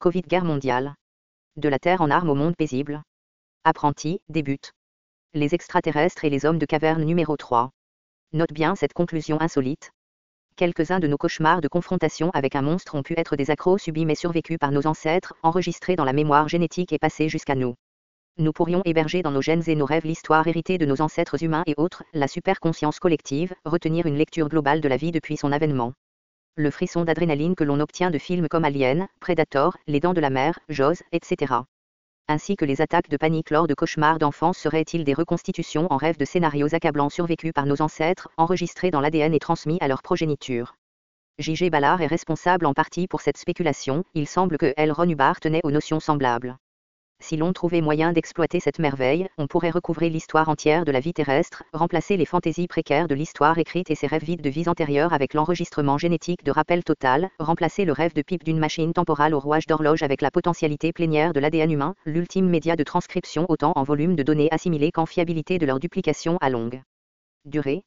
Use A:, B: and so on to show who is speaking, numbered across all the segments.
A: Covid guerre mondiale. De la Terre en armes au monde paisible. Apprenti, débute. Les extraterrestres et les hommes de caverne numéro 3. Note bien cette conclusion insolite. Quelques-uns de nos cauchemars de confrontation avec un monstre ont pu être des accros subis mais survécus par nos ancêtres, enregistrés dans la mémoire génétique et passés jusqu'à nous. Nous pourrions héberger dans nos gènes et nos rêves l'histoire héritée de nos ancêtres humains et autres, la superconscience collective, retenir une lecture globale de la vie depuis son avènement. Le frisson d'adrénaline que l'on obtient de films comme Alien, Predator, Les Dents de la Mer, Jaws, etc. Ainsi que les attaques de panique lors de cauchemars d'enfance seraient-ils des reconstitutions en rêve de scénarios accablants survécus par nos ancêtres, enregistrés dans l'ADN et transmis à leur progéniture. J.G. Ballard est responsable en partie pour cette spéculation, il semble que L. Ron tenait aux notions semblables. Si l'on trouvait moyen d'exploiter cette merveille, on pourrait recouvrer l'histoire entière de la vie terrestre, remplacer les fantaisies précaires de l'histoire écrite et ses rêves vides de vies antérieures avec l'enregistrement génétique de rappel total, remplacer le rêve de pipe d'une machine temporale au rouage d'horloge avec la potentialité plénière de l'ADN humain, l'ultime média de transcription autant en volume de données assimilées qu'en fiabilité de leur duplication à longue durée.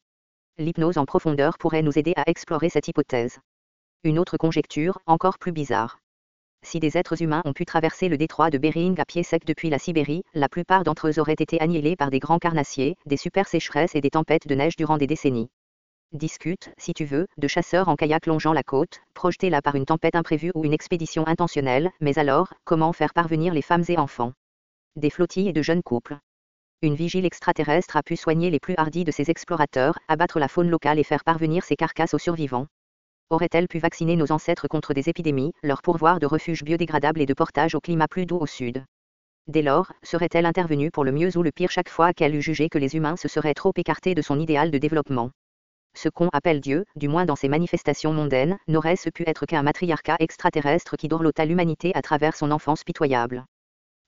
A: L'hypnose en profondeur pourrait nous aider à explorer cette hypothèse. Une autre conjecture, encore plus bizarre si des êtres humains ont pu traverser le détroit de Bering à pied sec depuis la Sibérie, la plupart d'entre eux auraient été annihilés par des grands carnassiers, des super sécheresses et des tempêtes de neige durant des décennies. Discute, si tu veux, de chasseurs en kayak longeant la côte, projetés là par une tempête imprévue ou une expédition intentionnelle, mais alors, comment faire parvenir les femmes et enfants? Des flottilles et de jeunes couples. Une vigile extraterrestre a pu soigner les plus hardis de ces explorateurs, abattre la faune locale et faire parvenir ces carcasses aux survivants. Aurait-elle pu vacciner nos ancêtres contre des épidémies, leur pourvoir de refuges biodégradables et de portage au climat plus doux au sud? Dès lors, serait-elle intervenue pour le mieux ou le pire chaque fois qu'elle eût jugé que les humains se seraient trop écartés de son idéal de développement? Ce qu'on appelle Dieu, du moins dans ses manifestations mondaines, n'aurait-ce pu être qu'un matriarcat extraterrestre qui dorlota l'humanité à travers son enfance pitoyable.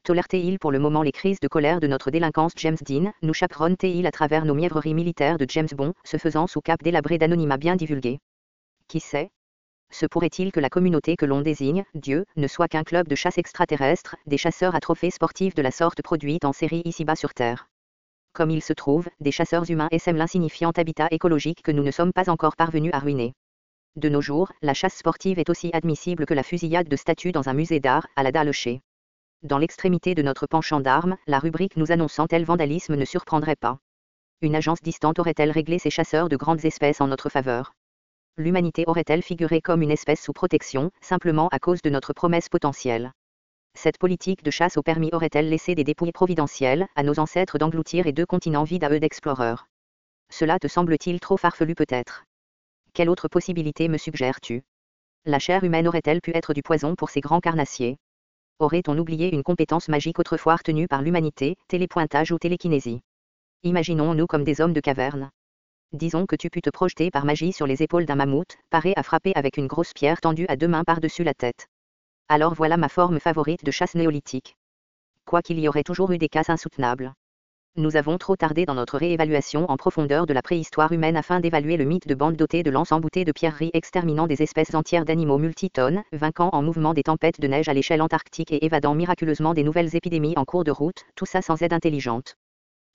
A: Tolère-t-il pour le moment les crises de colère de notre délinquance James Dean, nous chaperonne-t-il à travers nos mièvreries militaires de James Bond, se faisant sous cap délabré d'anonymat bien divulgué? Qui sait? Se pourrait-il que la communauté que l'on désigne, Dieu, ne soit qu'un club de chasse extraterrestre, des chasseurs à trophées sportifs de la sorte produite en série ici-bas sur Terre? Comme il se trouve, des chasseurs humains essaiment l'insignifiant habitat écologique que nous ne sommes pas encore parvenus à ruiner. De nos jours, la chasse sportive est aussi admissible que la fusillade de statues dans un musée d'art, à la Dalocher. Dans l'extrémité de notre penchant d'armes, la rubrique nous annonçant tel vandalisme ne surprendrait pas. Une agence distante aurait-elle réglé ces chasseurs de grandes espèces en notre faveur? L'humanité aurait-elle figuré comme une espèce sous protection, simplement à cause de notre promesse potentielle? Cette politique de chasse au permis aurait-elle laissé des dépouilles providentielles à nos ancêtres d'engloutir et deux continents vides à eux d'exploreurs? Cela te semble-t-il trop farfelu peut-être? Quelle autre possibilité me suggères-tu? La chair humaine aurait-elle pu être du poison pour ces grands carnassiers? Aurait-on oublié une compétence magique autrefois retenue par l'humanité, télépointage ou télékinésie? Imaginons-nous comme des hommes de caverne disons que tu pus te projeter par magie sur les épaules d'un mammouth, paré à frapper avec une grosse pierre tendue à deux mains par-dessus la tête. Alors voilà ma forme favorite de chasse néolithique. Quoiqu'il y aurait toujours eu des cas insoutenables. Nous avons trop tardé dans notre réévaluation en profondeur de la préhistoire humaine afin d'évaluer le mythe de bandes dotées de lances emboutées de pierreries exterminant des espèces entières d'animaux multitones, vainquant en mouvement des tempêtes de neige à l'échelle antarctique et évadant miraculeusement des nouvelles épidémies en cours de route, tout ça sans aide intelligente.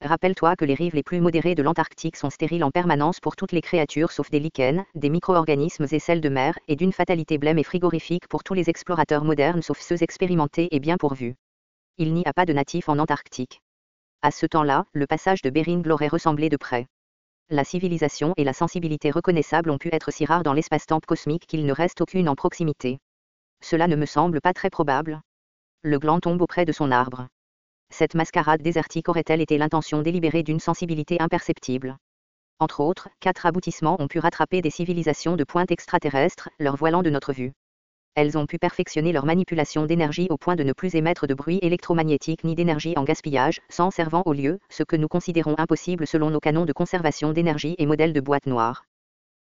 A: Rappelle-toi que les rives les plus modérées de l'Antarctique sont stériles en permanence pour toutes les créatures sauf des lichens, des micro-organismes et celles de mer, et d'une fatalité blême et frigorifique pour tous les explorateurs modernes sauf ceux expérimentés et bien pourvus. Il n'y a pas de natifs en Antarctique. À ce temps-là, le passage de Bering l'aurait ressemblé de près. La civilisation et la sensibilité reconnaissables ont pu être si rares dans l'espace-temps cosmique qu'il ne reste aucune en proximité. Cela ne me semble pas très probable. Le gland tombe auprès de son arbre. Cette mascarade désertique aurait-elle été l'intention délibérée d'une sensibilité imperceptible? Entre autres, quatre aboutissements ont pu rattraper des civilisations de pointe extraterrestres, leur voilant de notre vue. Elles ont pu perfectionner leur manipulation d'énergie au point de ne plus émettre de bruit électromagnétique ni d'énergie en gaspillage, sans servant au lieu, ce que nous considérons impossible selon nos canons de conservation d'énergie et modèles de boîte noire.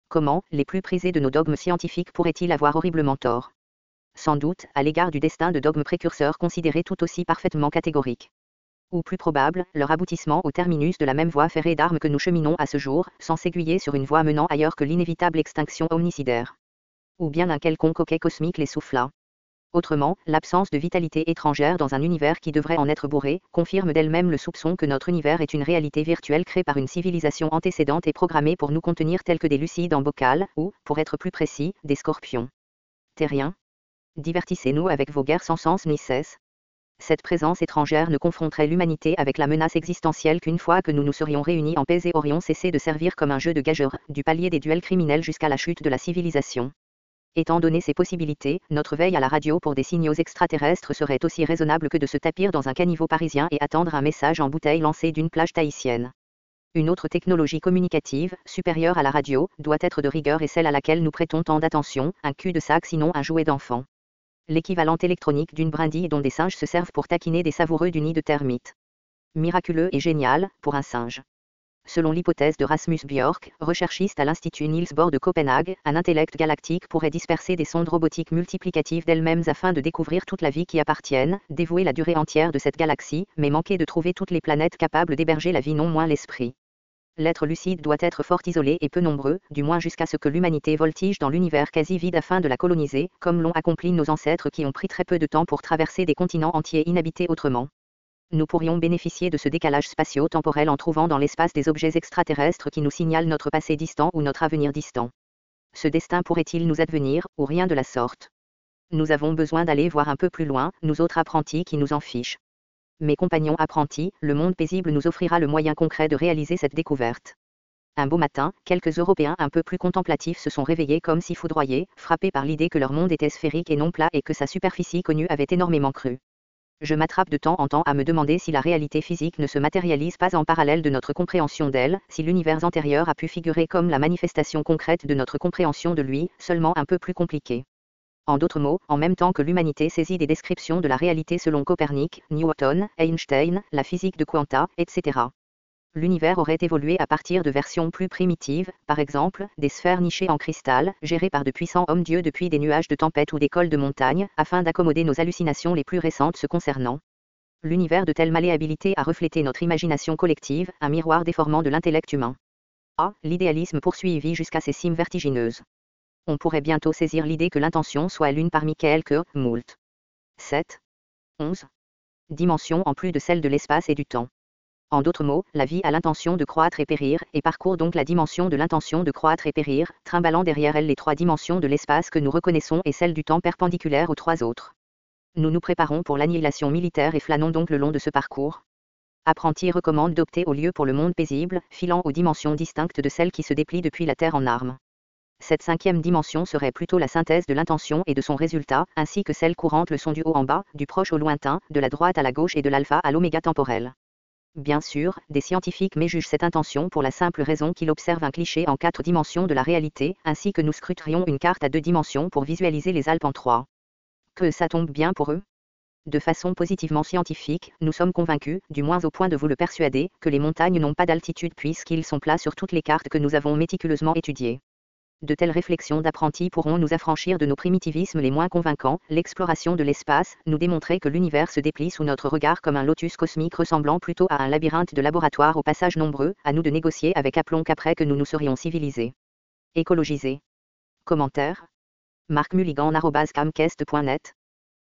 A: Comment, les plus prisés de nos dogmes scientifiques pourraient-ils avoir horriblement tort? Sans doute, à l'égard du destin de dogmes précurseurs considérés tout aussi parfaitement catégoriques ou plus probable, leur aboutissement au terminus de la même voie ferrée d'armes que nous cheminons à ce jour, sans s'aiguiller sur une voie menant ailleurs que l'inévitable extinction omnicidaire. Ou bien un quelconque hoquet cosmique les souffla. Autrement, l'absence de vitalité étrangère dans un univers qui devrait en être bourré, confirme d'elle-même le soupçon que notre univers est une réalité virtuelle créée par une civilisation antécédente et programmée pour nous contenir tels que des lucides en bocal, ou, pour être plus précis, des scorpions. Terriens Divertissez-nous avec vos guerres sans sens ni cesse. Cette présence étrangère ne confronterait l'humanité avec la menace existentielle qu'une fois que nous nous serions réunis en paix et aurions cessé de servir comme un jeu de gageure, du palier des duels criminels jusqu'à la chute de la civilisation. Étant donné ces possibilités, notre veille à la radio pour des signaux extraterrestres serait aussi raisonnable que de se tapir dans un caniveau parisien et attendre un message en bouteille lancé d'une plage tahitienne. Une autre technologie communicative, supérieure à la radio, doit être de rigueur et celle à laquelle nous prêtons tant d'attention, un cul de sac sinon un jouet d'enfant l'équivalent électronique d'une brindille dont des singes se servent pour taquiner des savoureux du nid de termites. Miraculeux et génial, pour un singe. Selon l'hypothèse de Rasmus Björk, recherchiste à l'Institut Niels Bohr de Copenhague, un intellect galactique pourrait disperser des sondes robotiques multiplicatives d'elles-mêmes afin de découvrir toute la vie qui appartienne, dévouer la durée entière de cette galaxie, mais manquer de trouver toutes les planètes capables d'héberger la vie non moins l'esprit l'être lucide doit être fort isolé et peu nombreux, du moins jusqu'à ce que l'humanité voltige dans l'univers quasi vide afin de la coloniser, comme l'ont accompli nos ancêtres qui ont pris très peu de temps pour traverser des continents entiers inhabités autrement. Nous pourrions bénéficier de ce décalage spatio-temporel en trouvant dans l'espace des objets extraterrestres qui nous signalent notre passé distant ou notre avenir distant. Ce destin pourrait-il nous advenir, ou rien de la sorte? Nous avons besoin d'aller voir un peu plus loin, nous autres apprentis qui nous en fichent mes compagnons apprentis, le monde paisible nous offrira le moyen concret de réaliser cette découverte. Un beau matin, quelques Européens un peu plus contemplatifs se sont réveillés comme si foudroyés, frappés par l'idée que leur monde était sphérique et non plat et que sa superficie connue avait énormément cru. Je m'attrape de temps en temps à me demander si la réalité physique ne se matérialise pas en parallèle de notre compréhension d'elle, si l'univers antérieur a pu figurer comme la manifestation concrète de notre compréhension de lui, seulement un peu plus compliquée. En d'autres mots, en même temps que l'humanité saisit des descriptions de la réalité selon Copernic, Newton, Einstein, la physique de quanta, etc. L'univers aurait évolué à partir de versions plus primitives, par exemple, des sphères nichées en cristal, gérées par de puissants hommes-dieux depuis des nuages de tempête ou des cols de montagne, afin d'accommoder nos hallucinations les plus récentes se concernant. L'univers de telle malléabilité a reflété notre imagination collective, un miroir déformant de l'intellect humain. A. L'idéalisme poursuivi jusqu'à ses cimes vertigineuses on pourrait bientôt saisir l'idée que l'intention soit l'une parmi quelques moult. 7. 11. Dimensions en plus de celle de l'espace et du temps. En d'autres mots, la vie a l'intention de croître et périr, et parcourt donc la dimension de l'intention de croître et périr, trimballant derrière elle les trois dimensions de l'espace que nous reconnaissons et celle du temps perpendiculaire aux trois autres. Nous nous préparons pour l'annihilation militaire et flânons donc le long de ce parcours. Apprenti recommande d'opter au lieu pour le monde paisible, filant aux dimensions distinctes de celles qui se déplient depuis la Terre en armes. Cette cinquième dimension serait plutôt la synthèse de l'intention et de son résultat, ainsi que celle courante le son du haut en bas, du proche au lointain, de la droite à la gauche et de l'alpha à l'oméga temporel. Bien sûr, des scientifiques méjugent cette intention pour la simple raison qu'ils observent un cliché en quatre dimensions de la réalité, ainsi que nous scruterions une carte à deux dimensions pour visualiser les Alpes en trois. Que ça tombe bien pour eux? De façon positivement scientifique, nous sommes convaincus, du moins au point de vous le persuader, que les montagnes n'ont pas d'altitude puisqu'ils sont plats sur toutes les cartes que nous avons méticuleusement étudiées. De telles réflexions d'apprentis pourront nous affranchir de nos primitivismes les moins convaincants, l'exploration de l'espace, nous démontrer que l'univers se déplie sous notre regard comme un lotus cosmique ressemblant plutôt à un labyrinthe de laboratoire aux passages nombreux, à nous de négocier avec aplomb qu'après que nous nous serions civilisés. Écologisés. Commentaire. Marc